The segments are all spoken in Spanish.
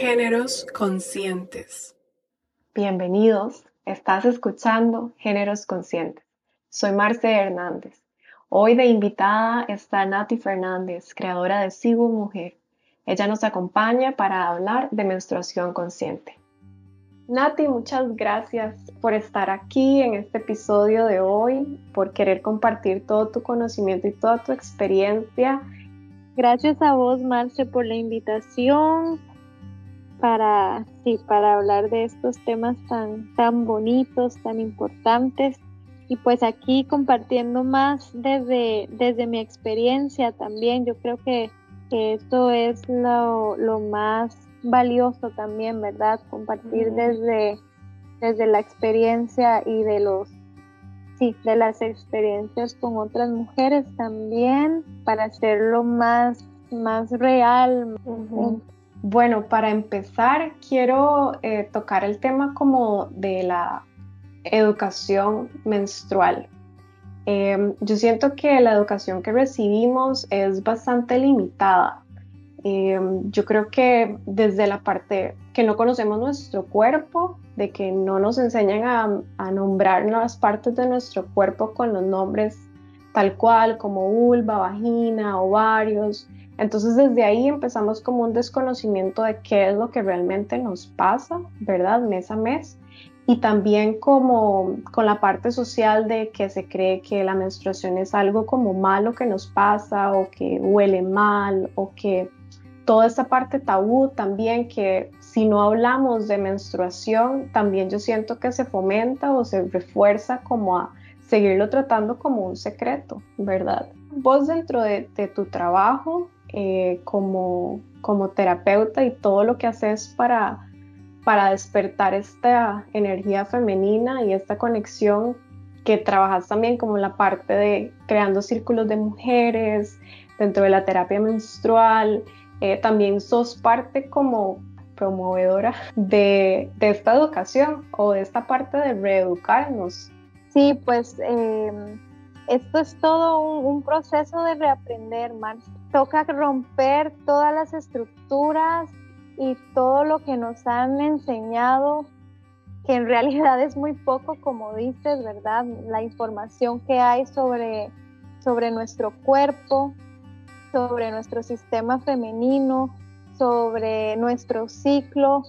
Géneros Conscientes. Bienvenidos, estás escuchando Géneros Conscientes. Soy Marce Hernández. Hoy de invitada está Nati Fernández, creadora de Sigo Mujer. Ella nos acompaña para hablar de menstruación consciente. Nati, muchas gracias por estar aquí en este episodio de hoy, por querer compartir todo tu conocimiento y toda tu experiencia. Gracias a vos, Marce, por la invitación para, sí, para hablar de estos temas tan, tan bonitos, tan importantes. Y pues aquí compartiendo más desde, desde mi experiencia también, yo creo que, que esto es lo, lo más valioso también, ¿verdad? Compartir desde, desde la experiencia y de los, sí, de las experiencias con otras mujeres también para hacerlo más, más real. Bueno, para empezar, quiero eh, tocar el tema como de la educación menstrual. Em, yo siento que la educación que recibimos es bastante limitada Em, yo creo que desde la parte que no conocemos nuestro cuerpo, de que no nos enseñan a, a nombrar las partes de nuestro cuerpo con los nombres tal cual, como vulva, vagina, ovarios. Entonces desde ahí empezamos como un desconocimiento de qué es lo que realmente nos pasa, ¿verdad? Mes a mes. Y también como con la parte social de que se cree que la menstruación es algo como malo que nos pasa o que huele mal o que toda esta parte tabú también que si no hablamos de menstruación, también yo siento que se fomenta o se refuerza como a seguirlo tratando como un secreto, ¿verdad? Vos dentro de, tu trabajo eh, como, como terapeuta y todo lo que haces para, para despertar esta energía femenina y esta conexión que trabajas también como la parte de creando círculos de mujeres dentro de la terapia menstrual, eh, también sos parte como promovedora de, esta educación o de esta parte de reeducarnos. Sí, pues em, esto es todo un, proceso de reaprender, Marcia. Toca romper todas las estructuras y todo lo que nos han enseñado, que en realidad es muy poco, como dices, ¿verdad? La información que hay sobre, sobre nuestro cuerpo, sobre nuestro sistema femenino, sobre nuestro ciclo,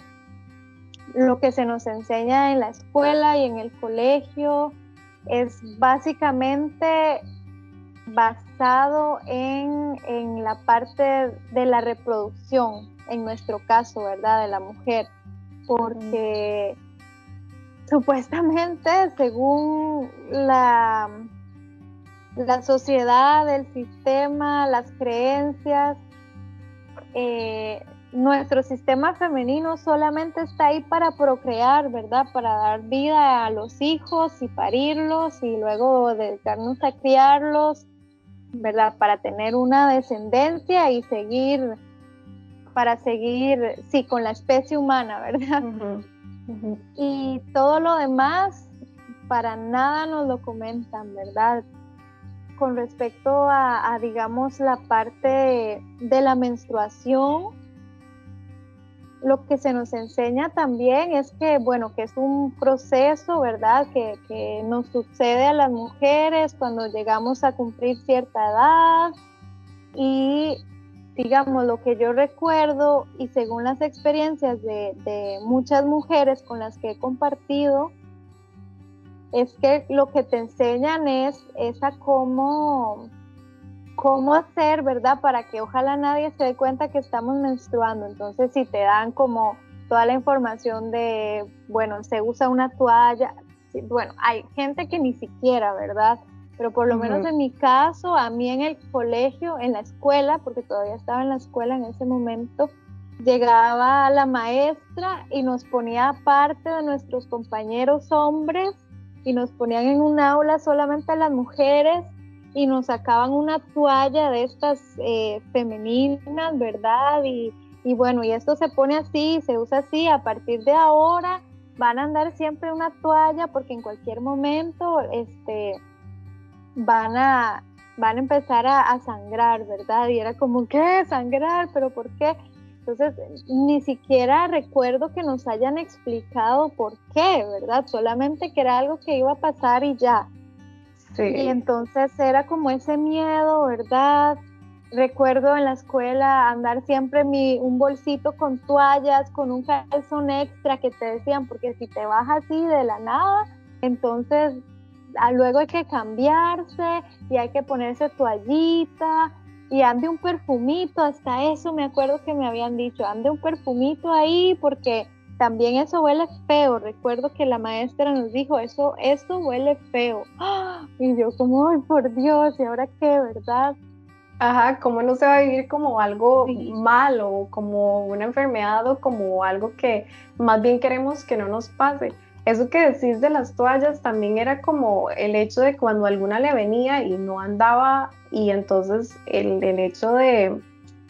lo que se nos enseña en la escuela y en el colegio es básicamente basado en, la parte de la reproducción, en nuestro caso, ¿verdad? De la mujer, porque supuestamente, según la, la sociedad, el sistema, las creencias, eh, nuestro sistema femenino solamente está ahí para procrear, ¿verdad? Para dar vida a los hijos y parirlos y luego dedicarnos a criarlos, ¿verdad? Para tener una descendencia y seguir, para seguir, sí, con la especie humana, ¿verdad? Y todo lo demás, para nada nos lo comentan, ¿verdad? con respecto a, digamos, la parte de la menstruación, lo que se nos enseña también es que, bueno, que es un proceso, ¿verdad? Que, que, nos sucede a las mujeres cuando llegamos a cumplir cierta edad. Y, digamos, lo que yo recuerdo y según las experiencias de, de muchas mujeres con las que he compartido, es que lo que te enseñan es, esa cómo, cómo hacer, ¿verdad? Para que ojalá nadie se dé cuenta que estamos menstruando. Entonces, si te dan como toda la información de, bueno, se usa una toalla, bueno, hay gente que ni siquiera, ¿verdad? Pero por lo menos en mi caso, a mí en el colegio, en la escuela, porque todavía estaba en la escuela en ese momento, llegaba la maestra y nos ponía parte de nuestros compañeros hombres y nos ponían en un aula solamente a las mujeres y nos sacaban una toalla de estas eh, femeninas, ¿verdad? Y, y, bueno, y esto se pone así, se usa así, a partir de ahora van a andar siempre una toalla porque en cualquier momento este, van, a, van a empezar a, a sangrar, ¿verdad? Y era como, ¿qué? Sangrar, pero ¿por qué? Entonces, ni siquiera recuerdo que nos hayan explicado por qué, ¿verdad? Solamente que era algo que iba a pasar y ya. Y entonces era como ese miedo, ¿verdad? Recuerdo en la escuela andar siempre mi, un bolsito con toallas, con un calzón extra que te decían, porque si te vas así de la nada, entonces ah, luego hay que cambiarse y hay que ponerse toallita y ande un perfumito, hasta eso me acuerdo que me habían dicho, ande un perfumito ahí porque también eso huele feo. Recuerdo que la maestra nos dijo, eso, eso huele feo. Y yo como, ay, por Dios, ¿y ahora qué, verdad? Ajá, ¿cómo no se va a vivir como algo malo, como una enfermedad o como algo que más bien queremos que no nos pase? Eso que decís de las toallas también era como el hecho de cuando alguna le venía y no andaba y entonces el, el hecho de,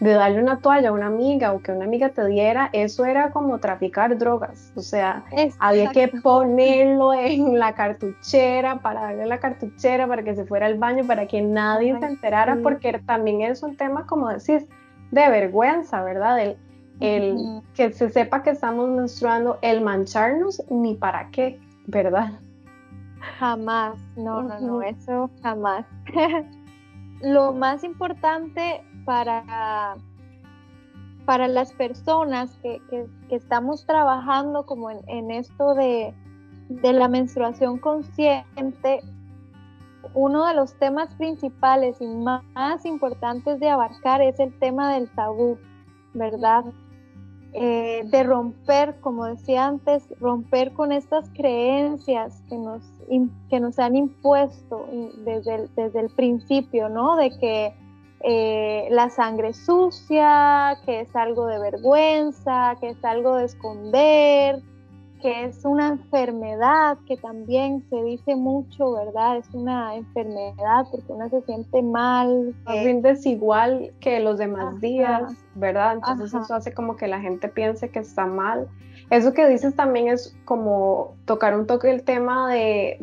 de darle una toalla a una amiga o que una amiga te diera, eso era como traficar drogas. O sea, había que ponerlo en la cartuchera para darle la cartuchera para que se fuera al baño, para que nadie se enterara, porque también es un tema, como decís, de vergüenza, ¿verdad? El, el que se sepa que estamos menstruando, el mancharnos, ni para qué, ¿verdad? Jamás, no, no, no, eso jamás. Lo más importante para, para las personas que, estamos trabajando como en, esto de, la menstruación consciente, uno de los temas principales y más, importantes de abarcar es el tema del tabú, ¿verdad? Eh, de romper, como decía antes, romper con estas creencias que nos, que nos han impuesto desde desde el principio, ¿no? De que eh, la sangre sucia, que es algo de vergüenza, que es algo de esconder, que es una enfermedad que también se dice mucho, ¿verdad? Es una enfermedad porque uno se siente mal. Más desigual que los demás días, ¿verdad? Entonces eso hace como que la gente piense que está mal. Eso que dices también es como tocar un toque el tema de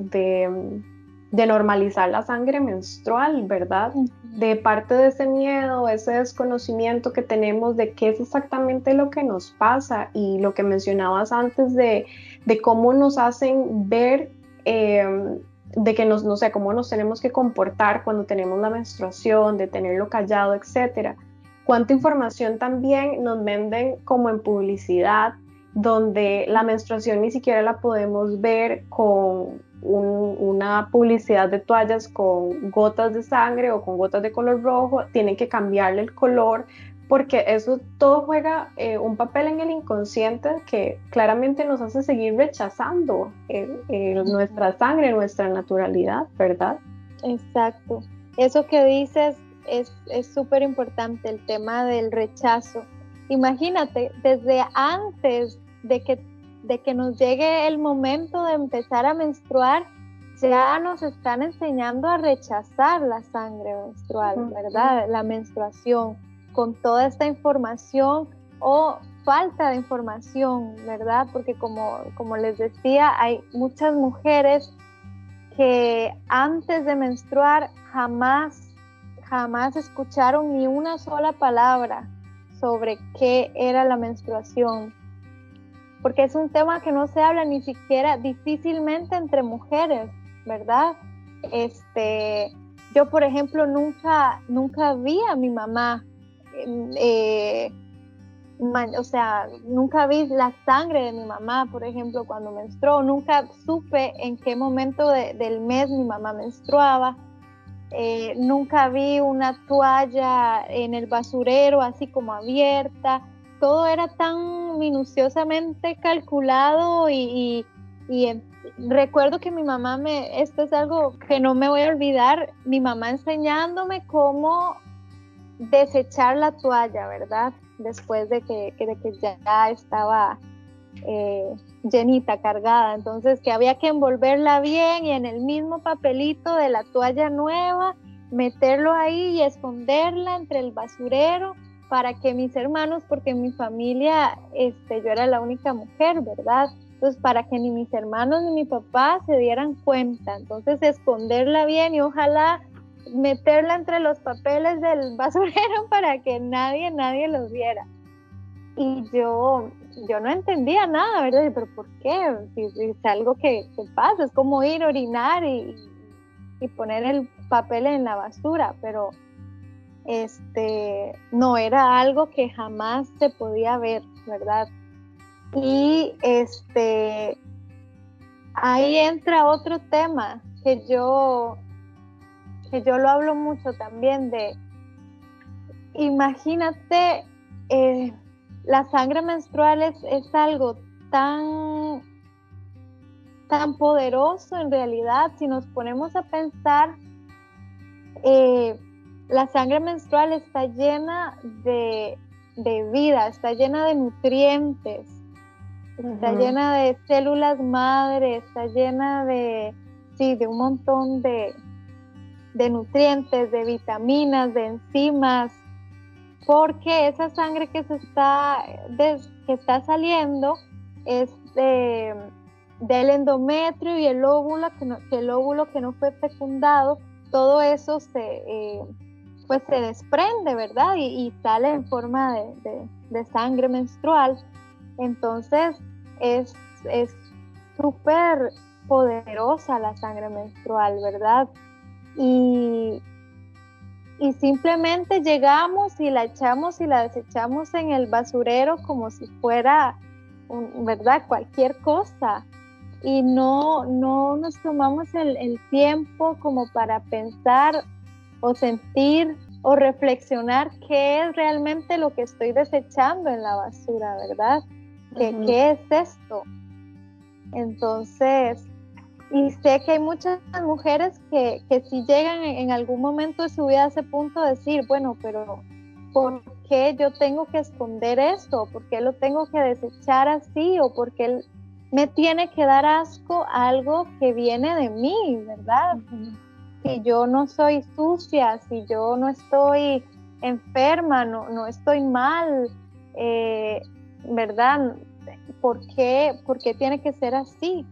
de normalizar la sangre menstrual, ¿verdad? De parte de ese miedo, ese desconocimiento que tenemos de qué es exactamente lo que nos pasa y lo que mencionabas antes de, cómo nos hacen ver, em, de que no sé, cómo nos tenemos que comportar cuando tenemos la menstruación, de tenerlo callado, etcétera. Cuánta información también nos venden como en publicidad, donde la menstruación ni siquiera la podemos ver con una publicidad de toallas con gotas de sangre o con gotas de color rojo, tienen que cambiarle el color porque eso todo juega eh, un papel en el inconsciente que claramente nos hace seguir rechazando nuestra sangre, nuestra naturalidad, ¿verdad? Exacto. Eso que dices es súper importante, el tema del rechazo. Imagínate, desde antes de que de que nos llegue el momento de empezar a menstruar, ya nos están enseñando a rechazar la sangre menstrual, ¿verdad? La menstruación, con toda esta información o falta de información, ¿verdad? Porque como, como les decía, hay muchas mujeres que antes de menstruar jamás, jamás escucharon ni una sola palabra sobre qué era la menstruación, porque es un tema que no se habla ni siquiera difícilmente entre mujeres, ¿verdad? Este, yo, por ejemplo, nunca, nunca vi a mi mamá, em, eh, o sea, nunca vi la sangre de mi mamá, por ejemplo, cuando menstruó, nunca supe en qué momento del mes mi mamá menstruaba. Eh, nunca vi una toalla en el basurero así como abierta todo era tan minuciosamente calculado y, recuerdo que mi mamá me, esto es algo que no me voy a olvidar, mi mamá enseñándome cómo desechar la toalla, ¿verdad? Después de que, ya estaba eh, llenita, cargada. Entonces, que había que envolverla bien y en el mismo papelito de la toalla nueva, meterlo ahí y esconderla entre el basurero para que mis hermanos, porque en mi familia este, yo era la única mujer, ¿verdad? Entonces, para que ni mis hermanos ni mi papá se dieran cuenta. Entonces, esconderla bien y ojalá meterla entre los papeles del basurero para que nadie, nadie los viera. y yo, yo no entendía nada, ¿verdad? Pero ¿por qué? Si, es algo que, pasa, es como ir a orinar y, y, poner el papel en la basura, pero este, no era algo que jamás se podía ver, ¿verdad? Y este, ahí entra otro tema que yo, que yo lo hablo mucho también de, imagínate, eh, la sangre menstrual es, algo tan, tan poderoso en realidad, si nos ponemos a pensar, eh, la sangre menstrual está llena de, vida, está llena de nutrientes, está llena de células madre, está llena de, sí, de un montón de, de nutrientes, de vitaminas, de enzimas, porque esa sangre que se está, que está saliendo es del endometrio y el óvulo que, no, el óvulo que no fue fecundado, todo eso se, eh, pues se desprende, ¿verdad? Y, sale en forma de, sangre menstrual. Entonces es súper poderosa la sangre menstrual, ¿verdad? Y, y simplemente llegamos y la echamos y la desechamos en el basurero como si fuera, ¿verdad? Cualquier cosa. Y no, no nos tomamos el, el tiempo como para pensar o sentir o reflexionar qué es realmente lo que estoy desechando en la basura, ¿verdad? ¿Qué, ¿qué es esto? Entonces, y sé que hay muchas mujeres que, que si llegan en, algún momento de su vida a ese punto de decir, bueno, pero ¿por qué yo tengo que esconder esto? ¿Por qué lo tengo que desechar así? ¿O por qué me tiene que dar asco algo que viene de mí, verdad? Si yo no soy sucia, si yo no estoy enferma, no, no estoy mal, eh, ¿verdad? ¿Por qué, ¿Por qué tiene que ser así?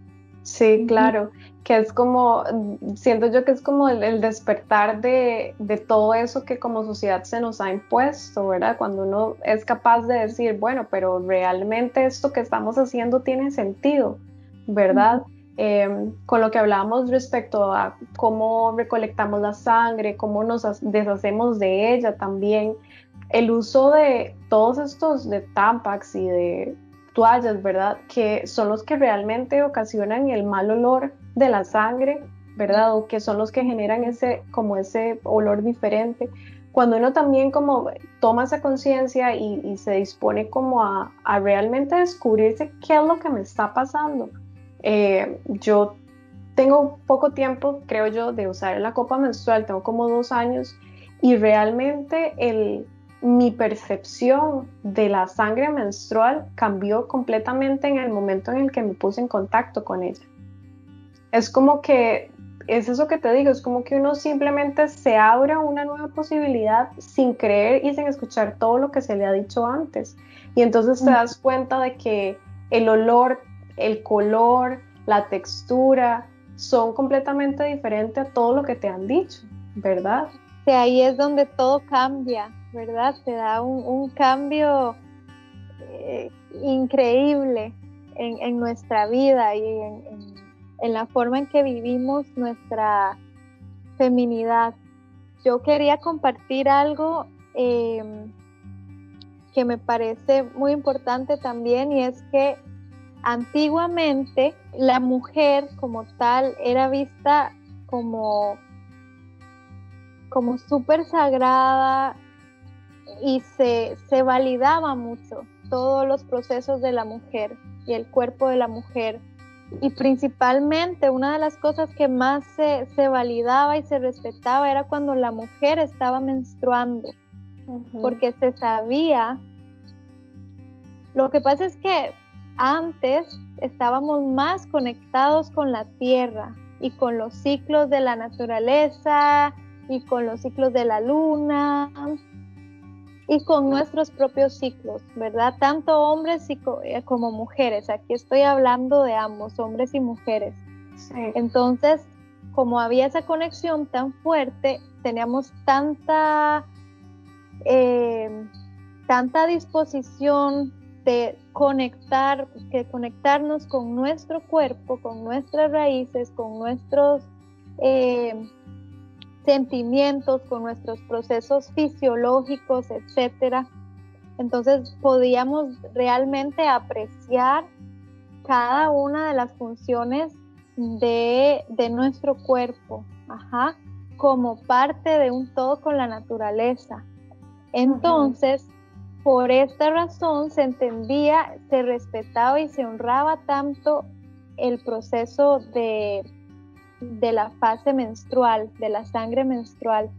Sí, claro, que es como, siento yo que es como el, despertar de, todo eso que como sociedad se nos ha impuesto, ¿verdad? Cuando uno es capaz de decir, bueno, pero realmente esto que estamos haciendo tiene sentido, ¿verdad? Em, con lo que hablábamos respecto a cómo recolectamos la sangre, cómo nos deshacemos de ella también, el uso de todos estos de Tampax y de toallas, ¿verdad? Que son los que realmente ocasionan el mal olor de la sangre, ¿verdad? O que son los que generan ese, como ese olor diferente. Cuando uno también como toma esa conciencia y, se dispone como a, realmente descubrirse qué es lo que me está pasando. Eh, yo tengo poco tiempo, creo yo, de usar la copa menstrual, tengo como dos años y realmente el, mi percepción de la sangre menstrual cambió completamente en el momento en el que me puse en contacto con ella. Es como que, es eso que te digo, es como que uno simplemente se abre a una nueva posibilidad sin creer y sin escuchar todo lo que se le ha dicho antes. Y entonces te das cuenta de que el olor, el color, la textura son completamente diferentes a todo lo que te han dicho, ¿verdad? Sí, ahí es donde todo cambia ¿verdad? Te da un, cambio eh, increíble en, nuestra vida y en, la forma en que vivimos nuestra feminidad. Yo quería compartir algo em, que me parece muy importante también y es que antiguamente la mujer como tal era vista como como súper sagrada, y se, validaba mucho todos los procesos de la mujer y el cuerpo de la mujer. Y principalmente una de las cosas que más se, validaba y se respetaba era cuando la mujer estaba menstruando, porque se sabía. Lo que pasa es que antes estábamos más conectados con la tierra y con los ciclos de la naturaleza y con los ciclos de la luna y con nuestros propios ciclos, ¿verdad? Tanto hombres eh, como mujeres. Aquí estoy hablando de ambos, hombres y mujeres. Entonces, como había esa conexión tan fuerte, teníamos tanta, eh, tanta disposición de conectar, que conectarnos con nuestro cuerpo, con nuestras raíces, con nuestros eh, sentimientos, con nuestros procesos fisiológicos, etcétera. Entonces podíamos realmente apreciar cada una de las funciones de, nuestro cuerpo, como parte de un todo con la naturaleza. Entonces, por esta razón se entendía, se respetaba y se honraba tanto el proceso de, de la fase menstrual, de la sangre menstrual.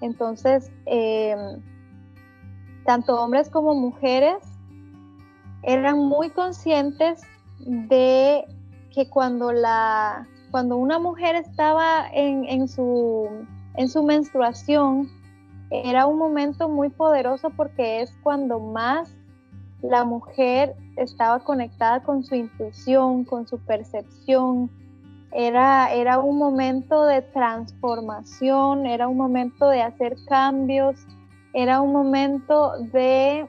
Entonces, em, tanto hombres como mujeres eran muy conscientes de que cuando, la, cuando una mujer estaba en, su, en su menstruación, era un momento muy poderoso porque es cuando más la mujer estaba conectada con su intuición, con su percepción. Era, era un momento de transformación, era un momento de hacer cambios, era un momento de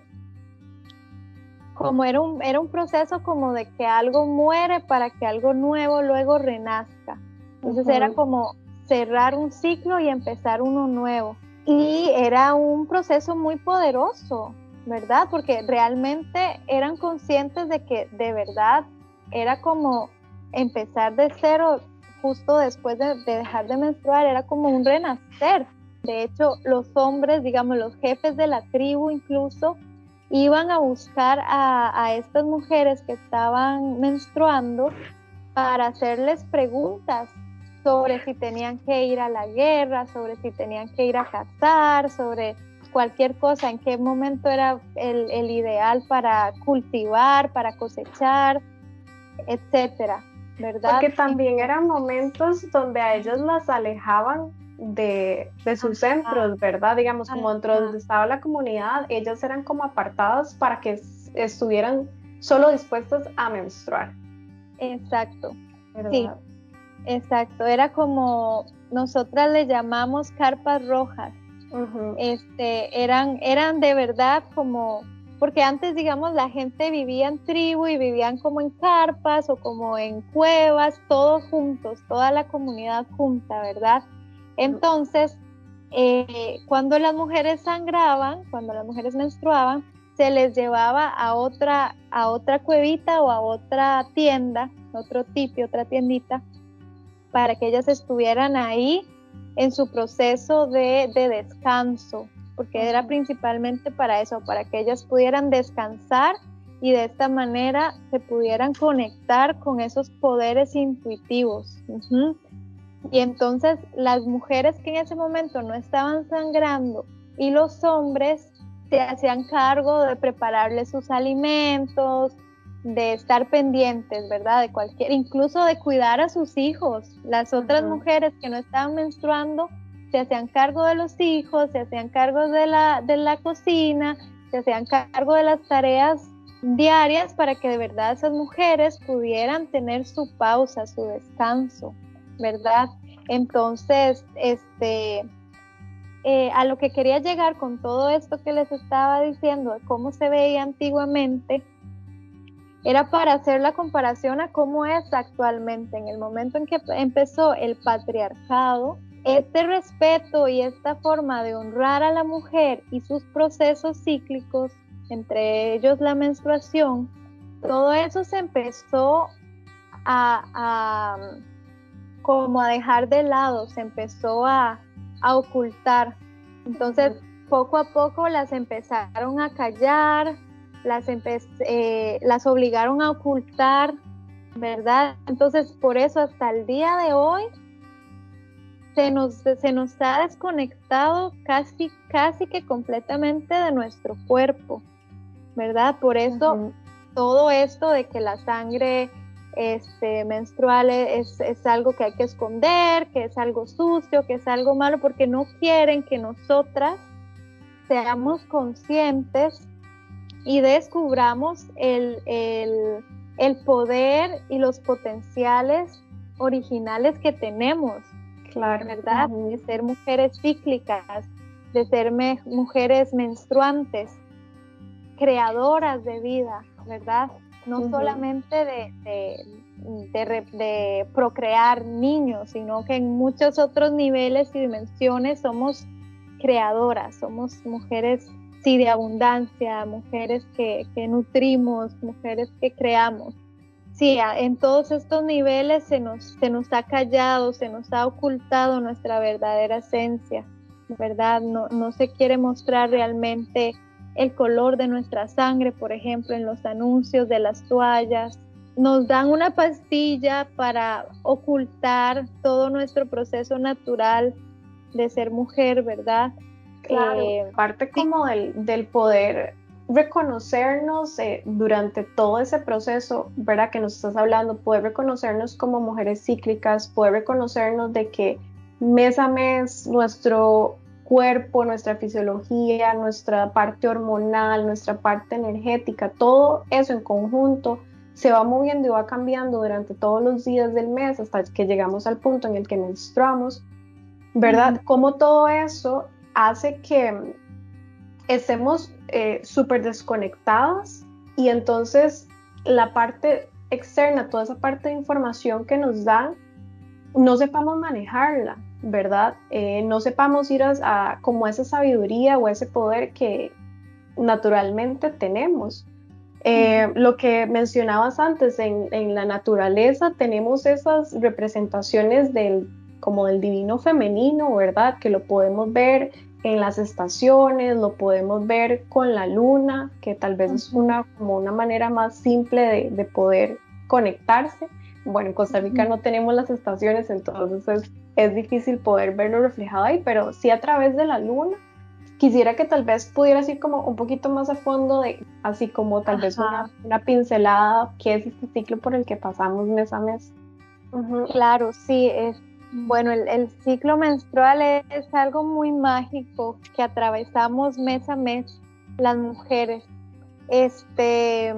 como era un, era un proceso como de que algo muere para que algo nuevo luego renazca. Entonces era como cerrar un ciclo y empezar uno nuevo. Y era un proceso muy poderoso, ¿verdad? Porque realmente eran conscientes de que de verdad era como empezar de cero justo después de, de dejar de menstruar, era como un renacer. De hecho, los hombres, digamos, los jefes de la tribu incluso, iban a buscar a, estas mujeres que estaban menstruando para hacerles preguntas sobre si tenían que ir a la guerra, sobre si tenían que ir a cazar, sobre cualquier cosa, en qué momento era el, el ideal para cultivar, para cosechar, etcétera, ¿verdad? Porque también eran momentos donde a ellos las alejaban de, sus centros, ¿verdad? Digamos, como dentro donde estaba la comunidad, ellos eran como apartados para que estuvieran solo dispuestos a menstruar. Exacto. Sí, exacto. Era como nosotras le llamamos carpas rojas. este, eran, eran de verdad como, porque antes, digamos, la gente vivía en tribu y vivían como en carpas o como en cuevas, todos juntos, toda la comunidad junta, ¿verdad? Entonces, eh, cuando las mujeres sangraban, cuando las mujeres menstruaban, se les llevaba a otra, a otra cuevita o a otra tienda, otro tipi, otra tiendita, para que ellas estuvieran ahí en su proceso de, de descanso, porque era principalmente para eso, para que ellas pudieran descansar y de esta manera se pudieran conectar con esos poderes intuitivos. Y entonces las mujeres que en ese momento no estaban sangrando y los hombres se hacían cargo de prepararles sus alimentos, de estar pendientes, ¿verdad? De cualquier, incluso de cuidar a sus hijos. Las otras mujeres que no estaban menstruando se hacían cargo de los hijos, se hacían cargo de la, de la cocina, se hacían cargo de las tareas diarias para que de verdad esas mujeres pudieran tener su pausa, su descanso. ¿verdad? Entonces, este, eh, a lo que quería llegar con todo esto que les estaba diciendo, de cómo se veía antiguamente, era para hacer la comparación a cómo es actualmente. En el momento en que empezó el patriarcado, este respeto y esta forma de honrar a la mujer y sus procesos cíclicos, entre ellos la menstruación, todo eso se empezó a como a dejar de lado, se empezó a, ocultar. Entonces, poco a poco las empezaron a callar, las, eh, las obligaron a ocultar, ¿verdad? Entonces, por eso hasta el día de hoy se nos, se nos ha desconectado casi, casi que completamente de nuestro cuerpo, ¿verdad? Por eso todo esto de que la sangre este, menstrual es, algo que hay que esconder, que es algo sucio, que es algo malo, porque no quieren que nosotras seamos conscientes y descubramos el, poder y los potenciales originales que tenemos, claro. ¿verdad? De ser mujeres cíclicas, de ser mujeres menstruantes. creadoras de vida, ¿verdad? No solamente de, de, procrear niños, sino que en muchos otros niveles y dimensiones somos creadoras, somos mujeres sí de abundancia, mujeres que, nutrimos, mujeres que creamos. Sí, en todos estos niveles se nos, se nos ha callado, se nos ha ocultado nuestra verdadera esencia, ¿verdad? No, no se quiere mostrar realmente el color de nuestra sangre, por ejemplo, en los anuncios de las toallas, nos dan una pastilla para ocultar todo nuestro proceso natural de ser mujer, ¿verdad? Claro, eh, parte como del, poder reconocernos eh, durante todo ese proceso, ¿verdad? Que nos estás hablando, poder reconocernos como mujeres cíclicas, poder reconocernos de que mes a mes nuestro cuerpo, nuestra fisiología, nuestra parte hormonal, nuestra parte energética, todo eso en conjunto se va moviendo y va cambiando durante todos los días del mes hasta que llegamos al punto en el que menstruamos, ¿verdad? Como todo eso hace que estemos eh, súper desconectadas y entonces la parte externa, toda esa parte de información que nos dan, no sepamos manejarla, ¿verdad? Eh, no sepamos ir a, como esa sabiduría o ese poder que naturalmente tenemos. Eh, lo que mencionabas antes, en, la naturaleza tenemos esas representaciones del, como del divino femenino, ¿verdad? Que lo podemos ver en las estaciones, lo podemos ver con la luna, que tal vez es una, como una manera más simple de, poder conectarse. Bueno, en Costa Rica no tenemos las estaciones, entonces es, es difícil poder verlo reflejado ahí, pero sí a través de la luna quisiera que tal vez pudieras ir como un poquito más a fondo de, así como tal vez una, pincelada, qué es este ciclo por el que pasamos mes a mes. Claro, sí, es, bueno, el, ciclo menstrual es, algo muy mágico que atravesamos mes a mes las mujeres. Este,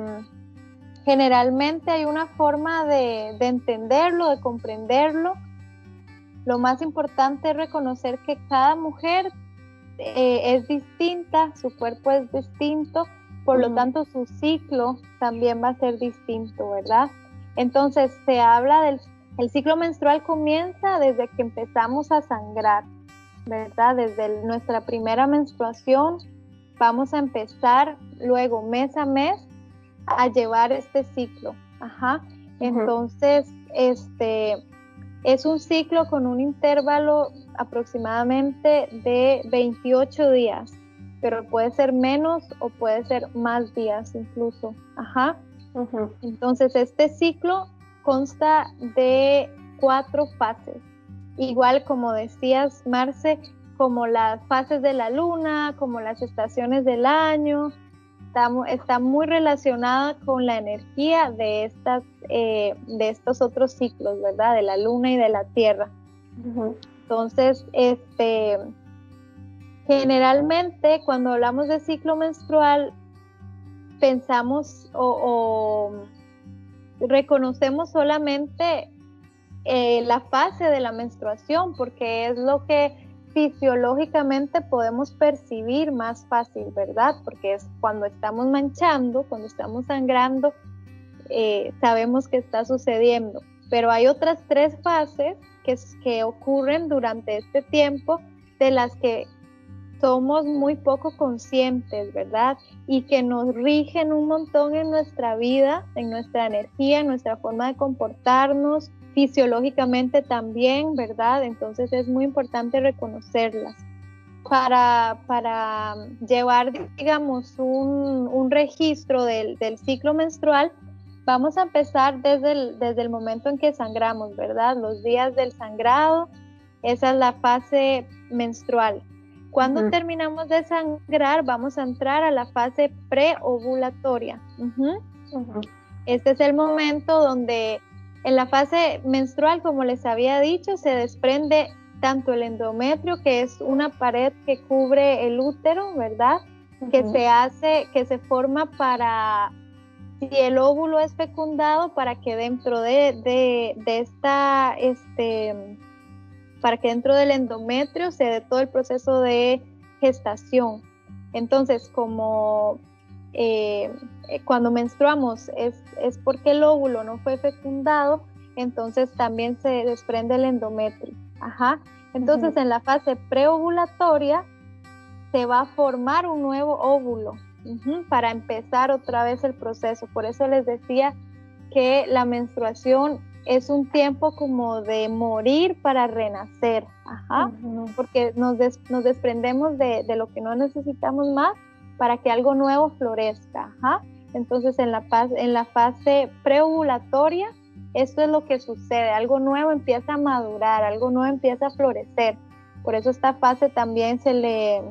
generalmente hay una forma de, de entenderlo, de comprenderlo. Lo más importante es reconocer que cada mujer eh, es distinta, su cuerpo es distinto, por lo tanto su ciclo también va a ser distinto, ¿verdad? Entonces se habla del el ciclo menstrual comienza desde que empezamos a sangrar, ¿verdad? Desde nuestra primera menstruación vamos a empezar luego mes a mes a llevar este ciclo. Ajá. Entonces, este es un ciclo con un intervalo aproximadamente de 28 días, pero puede ser menos o puede ser más días incluso. Ajá. Entonces, este ciclo consta de cuatro fases. Igual como decías, Marce, como las fases de la luna, como las estaciones del año, está, muy relacionada con la energía de, estas, eh, de estos otros ciclos, ¿verdad? De la luna y de la tierra. Entonces, este, generalmente cuando hablamos de ciclo menstrual, pensamos o, reconocemos solamente eh, la fase de la menstruación, porque es lo que fisiológicamente podemos percibir más fácil, ¿verdad? Porque es cuando estamos manchando, cuando estamos sangrando, eh, sabemos que está sucediendo. Pero hay otras tres fases que, ocurren durante este tiempo de las que somos muy poco conscientes, ¿verdad? Y que nos rigen un montón en nuestra vida, en nuestra energía, en nuestra forma de comportarnos, fisiológicamente también, ¿verdad? Entonces es muy importante reconocerlas. Para, para llevar, digamos, un, registro del, del ciclo menstrual, Vamos a empezar desde el, desde el momento en que sangramos, ¿verdad? Los días del sangrado, esa es la fase menstrual. Cuando terminamos de sangrar, vamos a entrar a la fase preovulatoria. Este es el momento donde en la fase menstrual, como les había dicho, se desprende tanto el endometrio, que es una pared que cubre el útero, ¿verdad? Que se hace, que se forma para si el óvulo es fecundado para que dentro de, esta, este, para que dentro del endometrio se dé todo el proceso de gestación. Entonces, como eh, eh, cuando menstruamos es, es porque el óvulo no fue fecundado, entonces también se desprende el endometrio. Ajá. Entonces en la fase preovulatoria se va a formar un nuevo óvulo para empezar otra vez el proceso. Por eso les decía que la menstruación es un tiempo como de morir para renacer, Ajá. porque nos, nos desprendemos de, de, lo que no necesitamos más para que algo nuevo florezca. Ajá. Entonces en la, en la fase preovulatoria, esto es lo que sucede, algo nuevo empieza a madurar, algo nuevo empieza a florecer. Por eso esta fase también se le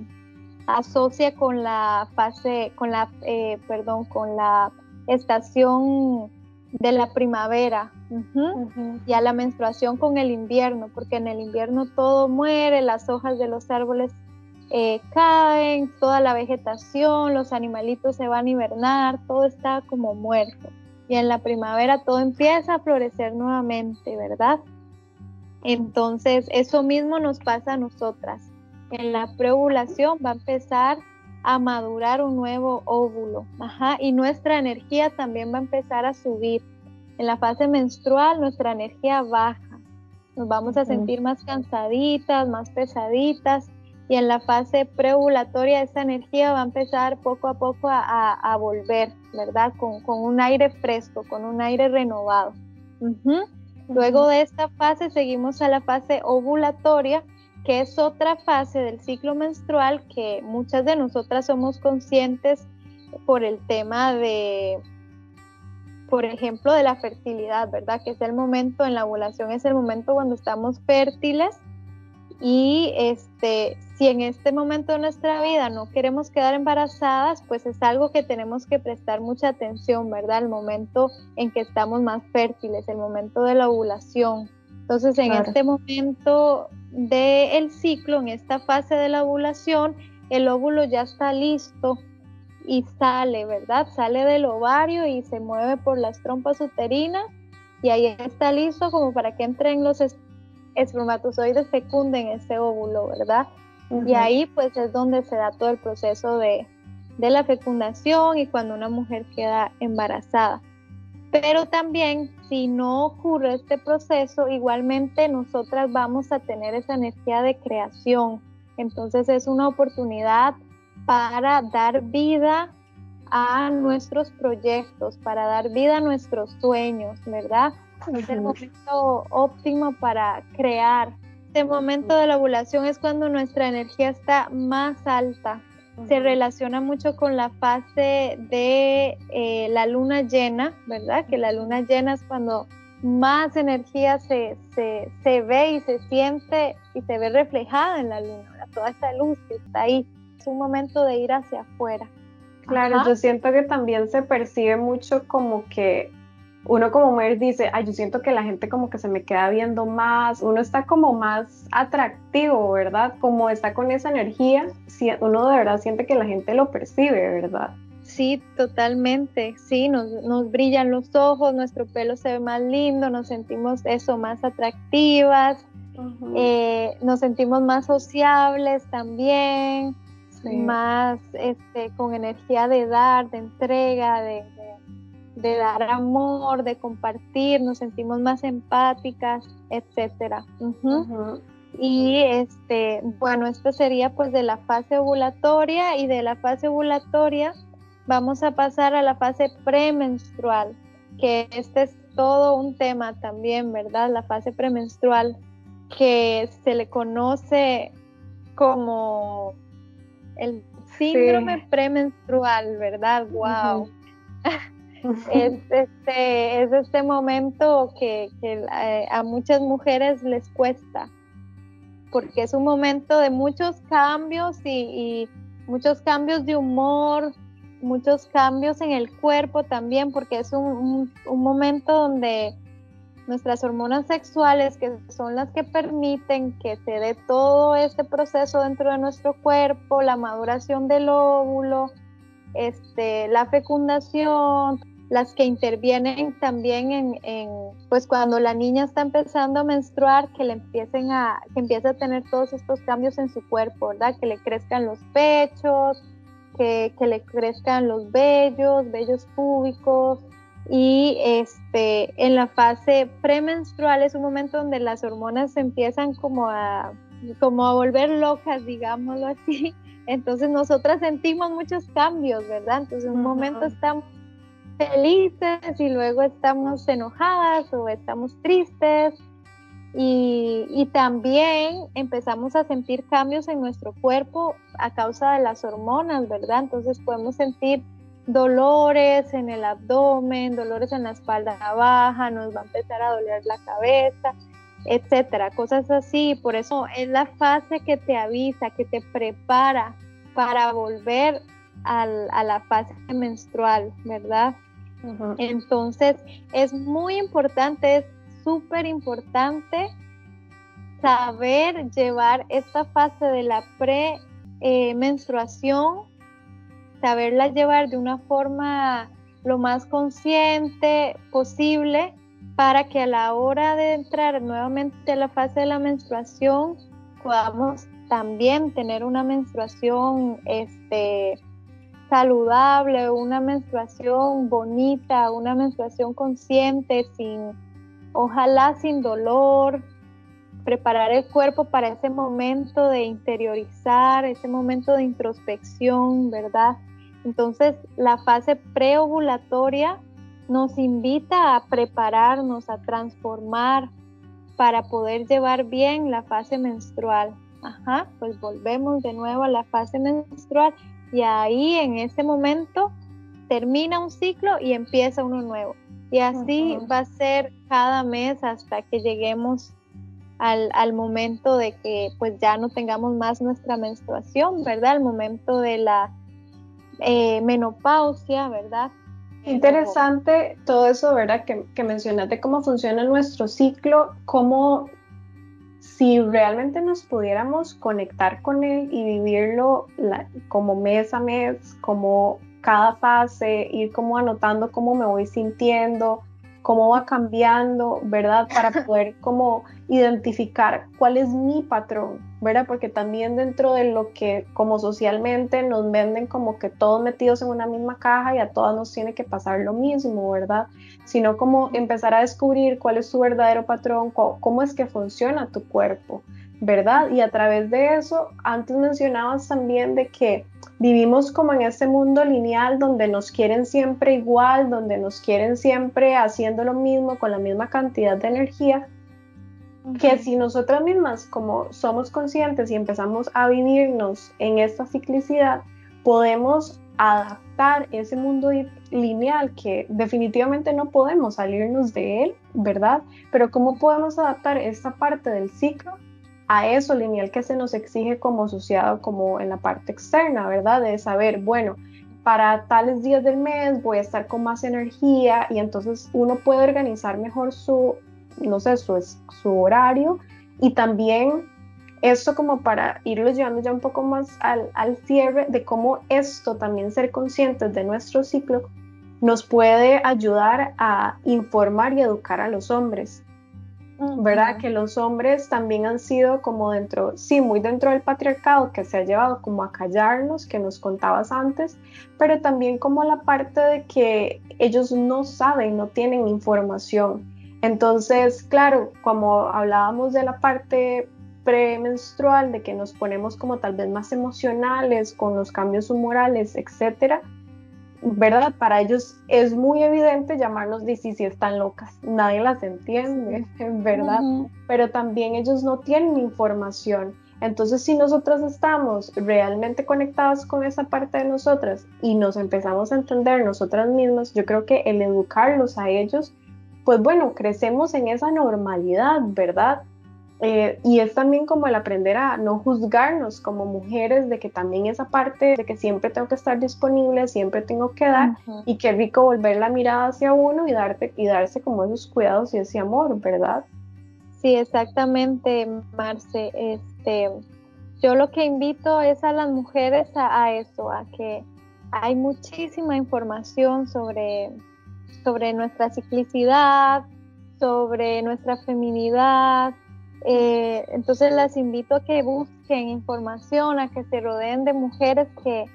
asocia con la fase, con la, eh, perdón, con la estación de la primavera a la menstruación con el invierno, porque en el invierno todo muere, las hojas de los árboles eh, caen, toda la vegetación, los animalitos se van a hibernar, todo está como muerto. Y en la primavera todo empieza a florecer nuevamente, ¿verdad? Entonces, eso mismo nos pasa a nosotras. En la preovulación va a empezar a madurar un nuevo óvulo, ajá, y nuestra energía también va a empezar a subir. En la fase menstrual nuestra energía baja, nos vamos a sentir más cansaditas, más pesaditas, y en la fase preovulatoria esa energía va a empezar poco a poco a, volver, ¿verdad? Con, un aire fresco, con un aire renovado. Luego de esta fase seguimos a la fase ovulatoria, que es otra fase del ciclo menstrual que muchas de nosotras somos conscientes por el tema de, por ejemplo, de la fertilidad, ¿verdad? Que es el momento, en la ovulación es el momento cuando estamos fértiles y este, si en este momento de nuestra vida no queremos quedar embarazadas, pues es algo que tenemos que prestar mucha atención, ¿verdad? El momento en que estamos más fértiles, el momento de la ovulación. Entonces, en este momento del ciclo, en esta fase de la ovulación, el óvulo ya está listo y sale, ¿verdad? Sale del ovario y se mueve por las trompas uterinas y ahí está listo como para que entren los espermatozoides fecunden ese óvulo, ¿verdad? Y ahí pues es donde se da todo el proceso de, la fecundación y cuando una mujer queda embarazada. Pero también si no ocurre este proceso, igualmente nosotras vamos a tener esa energía de creación. Entonces es una oportunidad para dar vida a nuestros proyectos, para dar vida a nuestros sueños, ¿verdad? Es el momento óptimo para crear. Este momento de la ovulación es cuando nuestra energía está más alta. Se relaciona mucho con la fase de eh, la luna llena, ¿verdad? Que la luna llena es cuando más energía se, se, ve y se siente y se ve reflejada en la luna, toda esa luz que está ahí. Es un momento de ir hacia afuera. Claro, yo siento que también se percibe mucho como que uno como mujer dice, ay, yo siento que la gente como que se me queda viendo más, uno está como más atractivo, ¿verdad? Como está con esa energía, uno de verdad siente que la gente lo percibe, ¿verdad? Sí, totalmente, sí, nos, nos brillan los ojos, nuestro pelo se ve más lindo, nos sentimos eso, más atractivas, eh, nos sentimos más sociables también, más este, con energía de dar, de entrega, de, de dar amor, de compartir, nos sentimos más empáticas, etcétera. Y este, bueno, esto sería pues de la fase ovulatoria y de la fase ovulatoria vamos a pasar a la fase premenstrual, que este es todo un tema también, ¿verdad? La fase premenstrual que se le conoce como el síndrome premenstrual, ¿verdad? Wow. es, este, es este momento que, eh, a muchas mujeres les cuesta, porque es un momento de muchos cambios y, muchos cambios de humor, muchos cambios en el cuerpo también, porque es un, un, momento donde nuestras hormonas sexuales, que son las que permiten que se dé todo este proceso dentro de nuestro cuerpo, la maduración del óvulo, este, la fecundación, las que intervienen también en, pues cuando la niña está empezando a menstruar, que le empiecen a, que empiece a tener todos estos cambios en su cuerpo, ¿verdad? Que le crezcan los pechos que, que le crezcan los vellos, vellos públicos, y este, en la fase premenstrual es un momento donde las hormonas se empiezan como a, como a volver locas, digámoslo así. Entonces nosotras sentimos muchos cambios, ¿verdad? Entonces en un momento estamos felices y luego estamos enojadas o estamos tristes y, y, también empezamos a sentir cambios en nuestro cuerpo a causa de las hormonas, ¿verdad? Entonces podemos sentir dolores en el abdomen, dolores en la espalda baja, nos va a empezar a doler la cabeza, etcétera, cosas así. Por eso es la fase que te avisa, que te prepara para volver a la fase menstrual, ¿verdad? Entonces es muy importante, es súper importante saber llevar esta fase de la pre-menstruación eh, saberla llevar de una forma lo más consciente posible para que a la hora de entrar nuevamente a la fase de la menstruación podamos también tener una menstruación este, saludable, una menstruación bonita, una menstruación consciente, sin, ojalá sin dolor, preparar el cuerpo para ese momento de interiorizar, ese momento de introspección, ¿verdad? Entonces, la fase preovulatoria nos invita a prepararnos, a transformar para poder llevar bien la fase menstrual. Ajá, pues volvemos de nuevo a la fase menstrual y ahí en ese momento termina un ciclo y empieza uno nuevo. Y así va a ser cada mes hasta que lleguemos al, al, momento de que pues ya no tengamos más nuestra menstruación, ¿verdad? Al momento de la eh, menopausia, ¿verdad? Interesante todo eso, ¿verdad? Que, que mencionaste cómo funciona nuestro ciclo, cómo si realmente nos pudiéramos conectar con él y vivirlo como mes a mes, como cada fase, ir como anotando cómo me voy sintiendo, cómo va cambiando, ¿verdad? Para poder como identificar cuál es mi patrón, ¿verdad? Porque también dentro de lo que como socialmente nos venden como que todos metidos en una misma caja y a todas nos tiene que pasar lo mismo, ¿verdad? Sino como empezar a descubrir cuál es tu verdadero patrón, cómo es que funciona tu cuerpo, ¿verdad? Y a través de eso, antes mencionabas también de que vivimos como en este mundo lineal donde nos quieren siempre igual, donde nos quieren siempre haciendo lo mismo con la misma cantidad de energía, que si nosotras mismas como somos conscientes y empezamos a vivirnos en esta ciclicidad, podemos adaptar ese mundo lineal que definitivamente no podemos salirnos de él, ¿verdad? Pero ¿cómo podemos adaptar esta parte del ciclo a eso lineal que se nos exige como asociado como en la parte externa, ¿verdad? De saber, bueno, para tales días del mes voy a estar con más energía y entonces uno puede organizar mejor su, no sé, su, su horario y también esto como para irlo llevando ya un poco más al, al cierre de cómo esto también ser conscientes de nuestro ciclo nos puede ayudar a informar y educar a los hombres ¿verdad? Que los hombres también han sido como dentro, sí, muy dentro del patriarcado que se ha llevado como a callarnos, que nos contabas antes, pero también como la parte de que ellos no saben, no tienen información. Entonces, claro, como hablábamos de la parte premenstrual, de que nos ponemos como tal vez más emocionales con los cambios humorales, etcétera, ¿verdad? Para ellos es muy evidente llamarnos de si están locas, nadie las entiende, ¿verdad? Pero también ellos no tienen información. Entonces, si nosotros estamos realmente conectadas con esa parte de nosotras y nos empezamos a entender nosotras mismas, yo creo que el educarlos a ellos, pues bueno, crecemos en esa normalidad, ¿verdad? Eh, y es también como el aprender a no juzgarnos como mujeres, de que también esa parte de que siempre tengo que estar disponible, siempre tengo que dar, y qué rico volver la mirada hacia uno y, darte, y darse como esos cuidados y ese amor, ¿verdad? Sí, exactamente, Marce. Este, yo lo que invito es a las mujeres a, a eso, a que hay muchísima información sobre, sobre nuestra ciclicidad, sobre nuestra feminidad, eh, entonces las invito a que busquen información, a que se rodeen de mujeres que,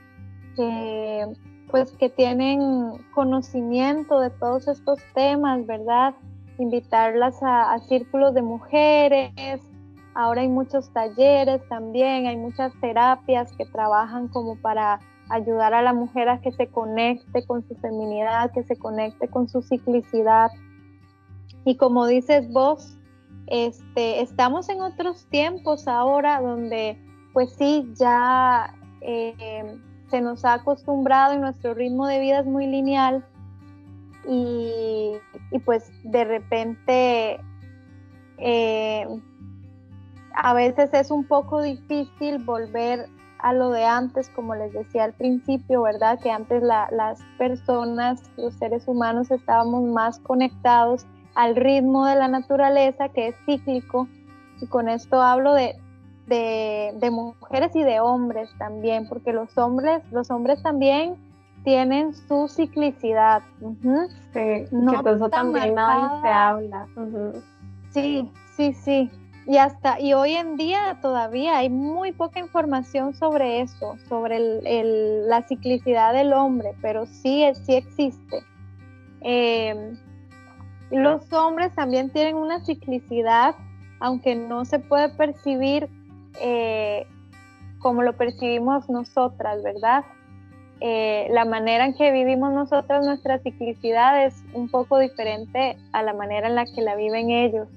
pues que tienen conocimiento de todos estos temas, ¿verdad? Invitarlas a, a círculos de mujeres, ahora hay muchos talleres también, hay muchas terapias que trabajan como para ayudar a la mujer a que se conecte con su feminidad, que se conecte con su ciclicidad. Y como dices vos, este, estamos en otros tiempos ahora donde pues sí, ya eh, se nos ha acostumbrado y nuestro ritmo de vida es muy lineal y, pues de repente eh, a veces es un poco difícil volver a lo de antes, como les decía al principio, ¿verdad? Que antes las personas, los seres humanos estábamos más conectados al ritmo de la naturaleza que es cíclico. Y con esto hablo de, de, mujeres y de hombres también, porque los hombres, los hombres también tienen su ciclicidad. Sí, no que eso también nadie se habla. Sí, sí, sí y hasta y hoy en día todavía hay muy poca información sobre eso, sobre la ciclicidad del hombre, pero sí, sí existe. Em, los hombres también tienen una ciclicidad, aunque no se puede percibir eh, como lo percibimos nosotras, ¿verdad? Eh, la manera en que vivimos nosotras nuestra ciclicidad es un poco diferente a la manera en la que la viven ellos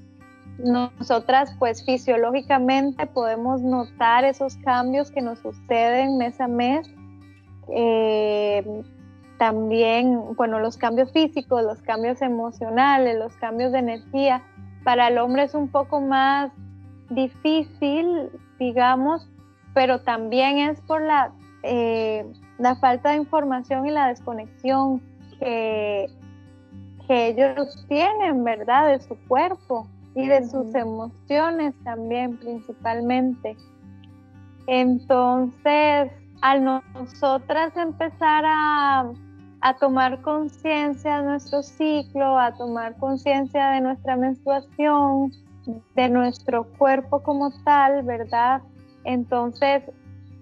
nosotras pues fisiológicamente podemos notar esos cambios que nos suceden mes a mes. Eh, también, bueno, los cambios físicos, los cambios emocionales, los cambios de energía. Para el hombre es un poco más difícil, digamos, pero también es por la, eh, la falta de información y la desconexión que, que ellos tienen, ¿verdad? De su cuerpo y de sus emociones también principalmente. Entonces, al nosotras empezar a, a tomar conciencia de nuestro ciclo, a tomar conciencia de nuestra menstruación, de nuestro cuerpo como tal, ¿verdad? Entonces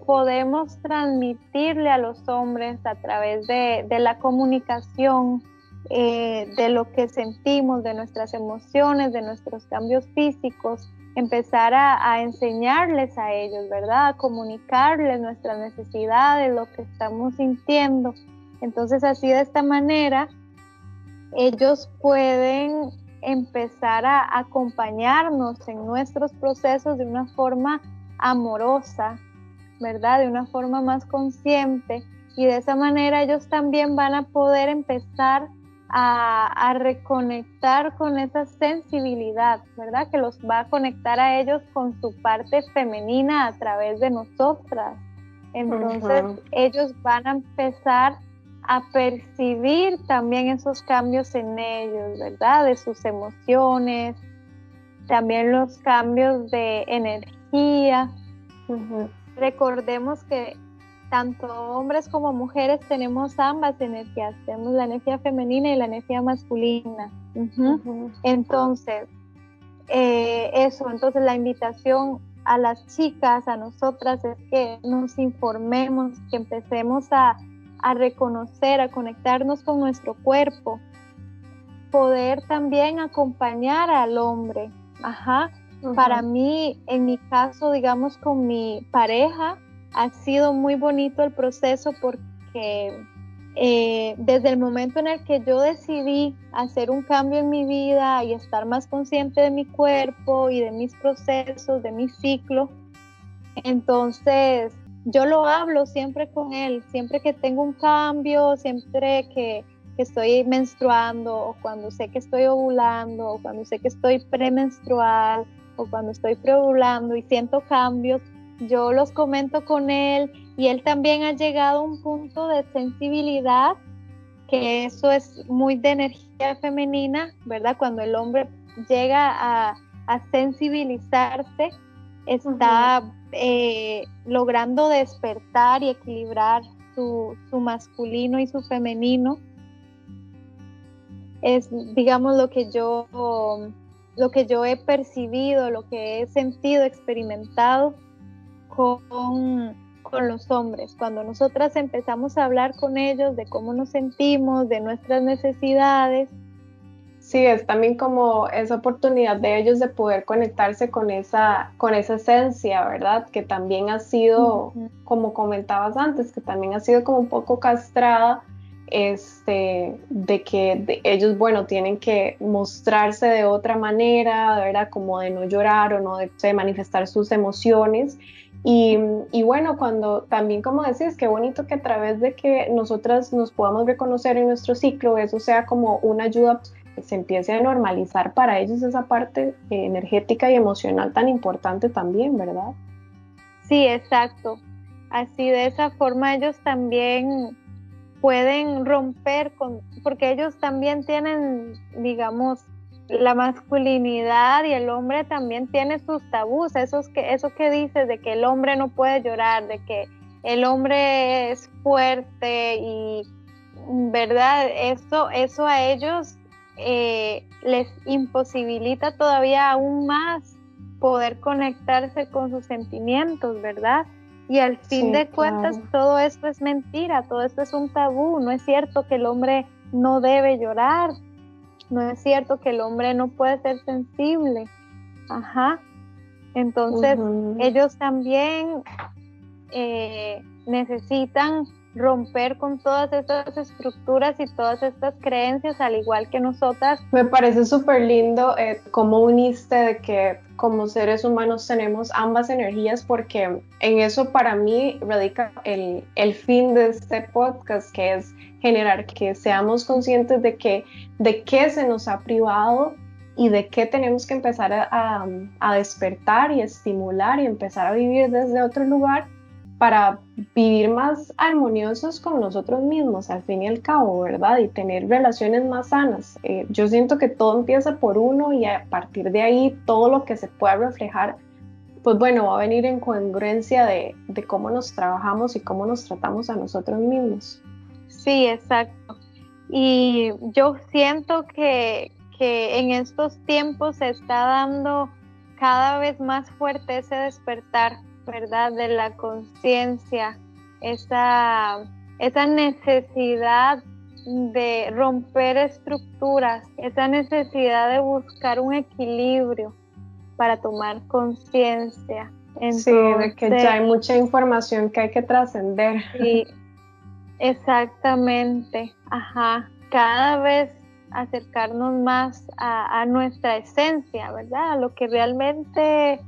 podemos transmitirle a los hombres a través de, la comunicación eh, de lo que sentimos, de nuestras emociones, de nuestros cambios físicos, empezar a, enseñarles a ellos, ¿verdad? A comunicarles nuestras necesidades, lo que estamos sintiendo. Entonces así de esta manera, ellos pueden empezar a acompañarnos en nuestros procesos de una forma amorosa, ¿verdad? De una forma más consciente. Y de esa manera ellos también van a poder empezar a, reconectar con esa sensibilidad, ¿verdad? Que los va a conectar a ellos con su parte femenina a través de nosotras. Entonces ellos van a empezar a percibir también esos cambios en ellos, ¿verdad? De sus emociones, también los cambios de energía. Recordemos que tanto hombres como mujeres tenemos ambas energías, tenemos la energía femenina y la energía masculina. Entonces, eh, eso, entonces la invitación a las chicas, a nosotras, es que nos informemos, que empecemos a, reconocer, a conectarnos con nuestro cuerpo, poder también acompañar al hombre. Ajá. Para mí, en mi caso, digamos, con mi pareja, ha sido muy bonito el proceso porque eh, desde el momento en el que yo decidí hacer un cambio en mi vida y estar más consciente de mi cuerpo y de mis procesos, de mi ciclo, entonces yo lo hablo siempre con él, siempre que tengo un cambio, siempre que, estoy menstruando o cuando sé que estoy ovulando o cuando sé que estoy premenstrual o cuando estoy preovulando y siento cambios, yo los comento con él y él también ha llegado a un punto de sensibilidad, que eso es muy de energía femenina, ¿verdad? Cuando el hombre llega a, sensibilizarse, está eh, logrando despertar y equilibrar su, su masculino y su femenino. Es, digamos, lo que yo lo que yo he percibido, lo que he sentido, experimentado con, con los hombres. Cuando nosotras empezamos a hablar con ellos de cómo nos sentimos, de nuestras necesidades. Sí, es también como esa oportunidad de ellos de poder conectarse con esa, con esa esencia, ¿verdad? Que también ha sido, como comentabas antes, que también ha sido como un poco castrada este, de que ellos, bueno, tienen que mostrarse de otra manera, ¿verdad? Como de no llorar o no de, manifestar sus emociones. Y, y, bueno, cuando también, como decís, qué bonito que a través de que nosotras nos podamos reconocer en nuestro ciclo, eso sea como una ayuda se empiece a normalizar para ellos esa parte energética y emocional tan importante también, ¿verdad? Sí, exacto. Así de esa forma ellos también pueden romper con, porque ellos también tienen, digamos, la masculinidad y el hombre también tiene sus tabús, esos que, eso que dices de que el hombre no puede llorar, de que el hombre es fuerte y, ¿verdad? Eso, eso a ellos eh, les imposibilita todavía aún más poder conectarse con sus sentimientos, ¿verdad? Y al fin de cuentas todo esto es mentira, todo esto es un tabú, no es cierto que el hombre no debe llorar, no es cierto que el hombre no puede ser sensible. Ajá. Entonces ellos también eh, necesitan romper con todas estas estructuras y todas estas creencias, al igual que nosotras. Me parece súper lindo eh, cómo uniste de que como seres humanos tenemos ambas energías, porque en eso para mí radica el, el fin de este podcast, que es generar que seamos conscientes de que de qué se nos ha privado y de qué tenemos que empezar a, a despertar y estimular y empezar a vivir desde otro lugar para vivir más armoniosos con nosotros mismos, al fin y al cabo, ¿verdad? Y tener relaciones más sanas. Eh, yo siento que todo empieza por uno y a partir de ahí todo lo que se pueda reflejar, pues bueno, va a venir en congruencia de, de cómo nos trabajamos y cómo nos tratamos a nosotros mismos. Sí, exacto. Y yo siento que, que en estos tiempos se está dando cada vez más fuerte ese despertar ¿verdad? De la conciencia, esa, esa necesidad de romper estructuras, esa necesidad de buscar un equilibrio para tomar conciencia. Sí, de que ya hay mucha información que hay que trascender. Sí, exactamente. Ajá. Cada vez acercarnos más a, a, nuestra esencia, ¿verdad? A lo que realmente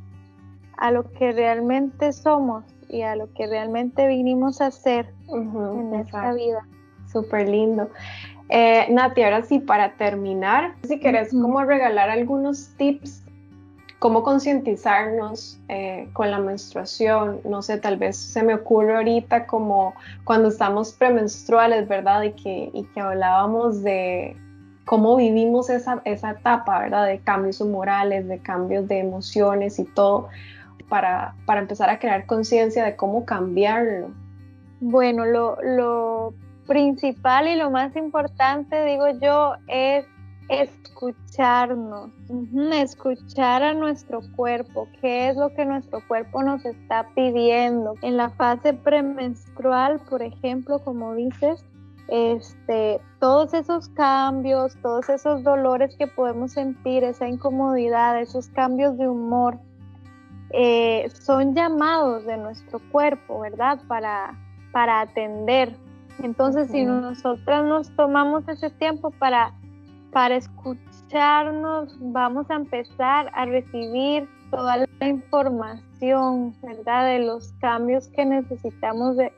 a lo que realmente somos y a lo que realmente vinimos a hacer en esta vida. Súper lindo. Eh, Nati, ahora sí, para terminar, si querés como regalar algunos tips, cómo concientizarnos eh, con la menstruación, no sé, tal vez se me ocurre ahorita como cuando estamos premenstruales, ¿verdad? Y que, y que hablábamos de cómo vivimos esa, esa etapa, ¿verdad? De cambios humorales, de cambios de emociones y todo para, empezar a crear conciencia de cómo cambiarlo? Bueno, lo, principal y lo más importante, digo yo, es escucharnos, escuchar a nuestro cuerpo, qué es lo que nuestro cuerpo nos está pidiendo. En la fase premenstrual, por ejemplo, como dices, este, todos esos cambios, todos esos dolores que podemos sentir, esa incomodidad, esos cambios de humor, eh, son llamados de nuestro cuerpo, ¿verdad? Para, para atender. Entonces, si nosotras nos tomamos ese tiempo para, para escucharnos, vamos a empezar a recibir toda la información, ¿verdad? De los cambios que necesitamos de,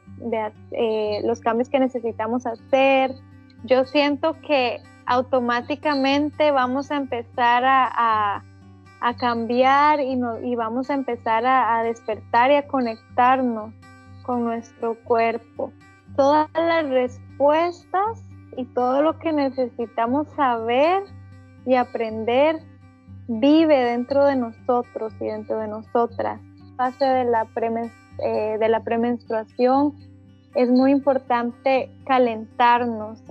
eh, los cambios que necesitamos hacer. Yo siento que automáticamente vamos a empezar a a cambiar y, y vamos a empezar a, despertar y a conectarnos con nuestro cuerpo. Todas las respuestas y todo lo que necesitamos saber y aprender vive dentro de nosotros y dentro de nosotras. Fase de la, eh, de la premenstruación es muy importante calentarnos.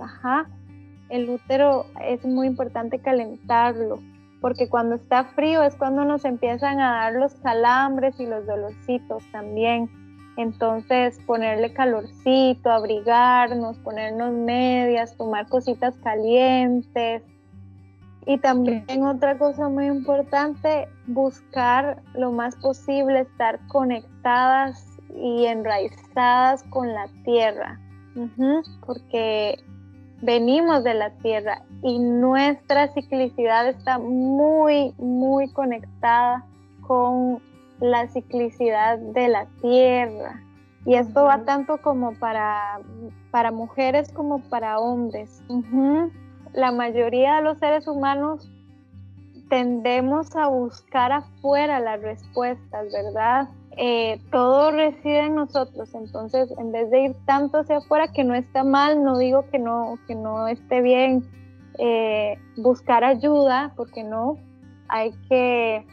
El útero es muy importante calentarlo, porque cuando está frío es cuando nos empiezan a dar los calambres y los dolorcitos también. Entonces, ponerle calorcito, abrigarnos, ponernos medias, tomar cositas calientes. Y también otra cosa muy importante, buscar lo más posible estar conectadas y enraizadas con la tierra, porque venimos de la tierra y nuestra ciclicidad está muy, muy conectada con la ciclicidad de la tierra. Y esto va tanto como para, para mujeres como para hombres. La mayoría de los seres humanos tendemos a buscar afuera las respuestas, ¿verdad? Eh, todo reside en nosotros, entonces en vez de ir tanto hacia afuera, que no está mal, no digo que no, que no esté bien eh, buscar ayuda, porque no, hay que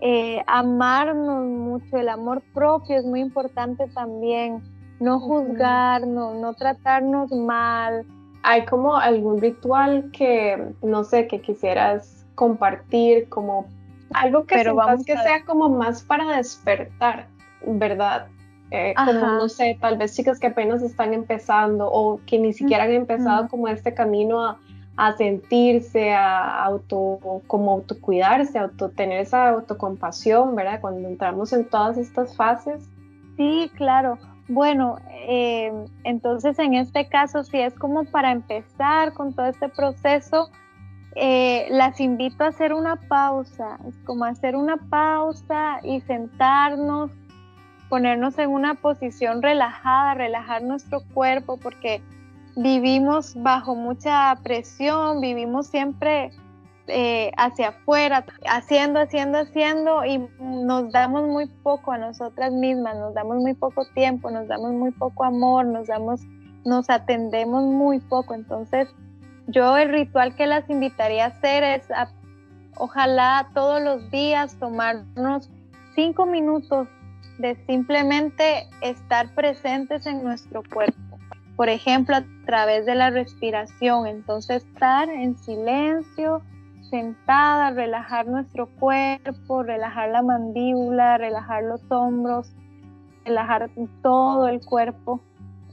eh, amarnos mucho, el amor propio es muy importante también, no juzgarnos, no tratarnos mal. ¿Hay como algún ritual que, no sé, que quisieras compartir como algo que Pero vamos que sea como más para despertar, ¿verdad? Eh, como no sé, tal vez chicas que apenas están empezando o que ni siquiera han empezado como este camino a, a sentirse, a auto, como autocuidarse, auto, tener esa autocompasión, ¿verdad? Cuando entramos en todas estas fases. Sí, claro. Bueno, eh, entonces en este caso, si es como para empezar con todo este proceso, eh, las invito a hacer una pausa, es como hacer una pausa y sentarnos, ponernos en una posición relajada, relajar nuestro cuerpo, porque vivimos bajo mucha presión, vivimos siempre eh, hacia afuera, haciendo, haciendo, haciendo y nos damos muy poco a nosotras mismas, nos damos muy poco tiempo, nos damos muy poco amor, nos damos, nos atendemos muy poco. Entonces, yo el ritual que las invitaría a hacer es ojalá todos los días tomarnos cinco minutos de simplemente estar presentes en nuestro cuerpo por ejemplo, a través de la respiración. Entonces, estar en silencio, sentada, relajar nuestro cuerpo, relajar la mandíbula, relajar los hombros, relajar todo el cuerpo,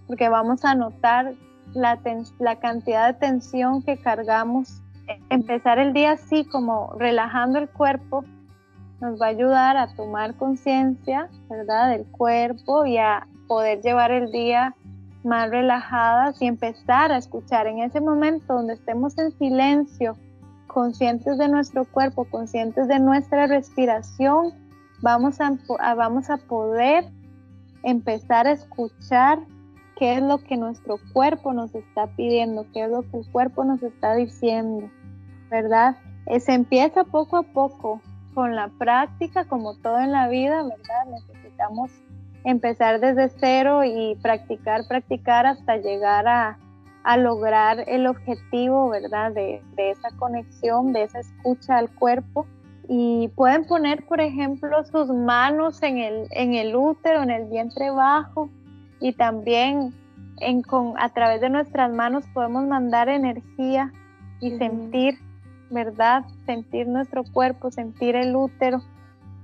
porque vamos a notar la, cantidad de tensión que cargamos. Empezar el día así, como relajando el cuerpo, nos va a ayudar a tomar conciencia, ¿verdad?, del cuerpo y a poder llevar el día más relajadas y empezar a escuchar en ese momento donde estemos en silencio, conscientes de nuestro cuerpo, conscientes de nuestra respiración, vamos a, vamos a poder empezar a escuchar qué es lo que nuestro cuerpo nos está pidiendo, qué es lo que el cuerpo nos está diciendo, ¿verdad? Eh, se empieza poco a poco con la práctica, como todo en la vida, ¿verdad? Necesitamos empezar desde cero y practicar, practicar hasta llegar a, lograr el objetivo, ¿verdad? De, esa conexión, de esa escucha al cuerpo. Y pueden poner, por ejemplo, sus manos en el, en el útero, en el vientre bajo y también en, con, a través de nuestras manos podemos mandar energía y sentir, ¿verdad? Sentir nuestro cuerpo, sentir el útero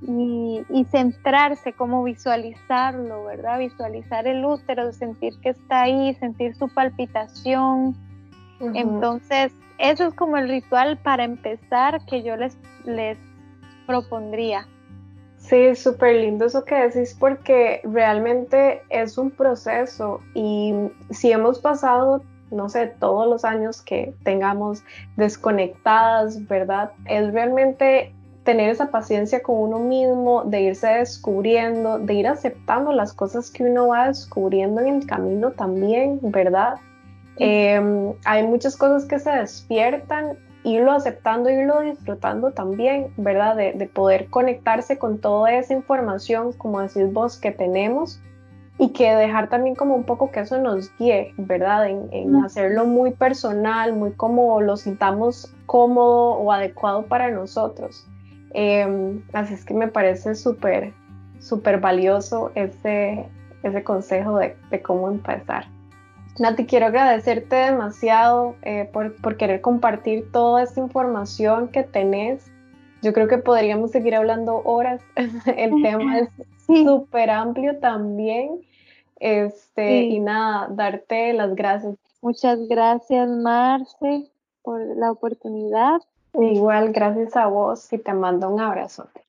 y, centrarse, como visualizarlo, ¿verdad? Visualizar el útero, sentir que está ahí, sentir su palpitación. Entonces, eso es como el ritual para empezar que yo les, les propondría. Sí, súper lindo eso que decís porque realmente es un proceso y si hemos pasado, no sé, todos los años que tengamos desconectadas, ¿verdad? Es realmente tener esa paciencia con uno mismo, de irse descubriendo, de ir aceptando las cosas que uno va descubriendo en el camino también, ¿verdad? Em, hay muchas cosas que se despiertan, irlo aceptando, irlo disfrutando también, ¿verdad? De, poder conectarse con toda esa información, como decís vos, que tenemos y que dejar también como un poco que eso nos guíe, ¿verdad? En, en hacerlo muy personal, muy como lo sintamos cómodo o adecuado para nosotros. Em, así es que me parece súper, súper valioso ese, ese consejo de, cómo empezar. Nati, quiero agradecerte demasiado eh, por, querer compartir toda esta información que tenés. Yo creo que podríamos seguir hablando horas. El tema es súper amplio también. Este. Y nada, darte las gracias. Muchas gracias, Marce, por la oportunidad. Igual, gracias a vos y te mando un abrazote.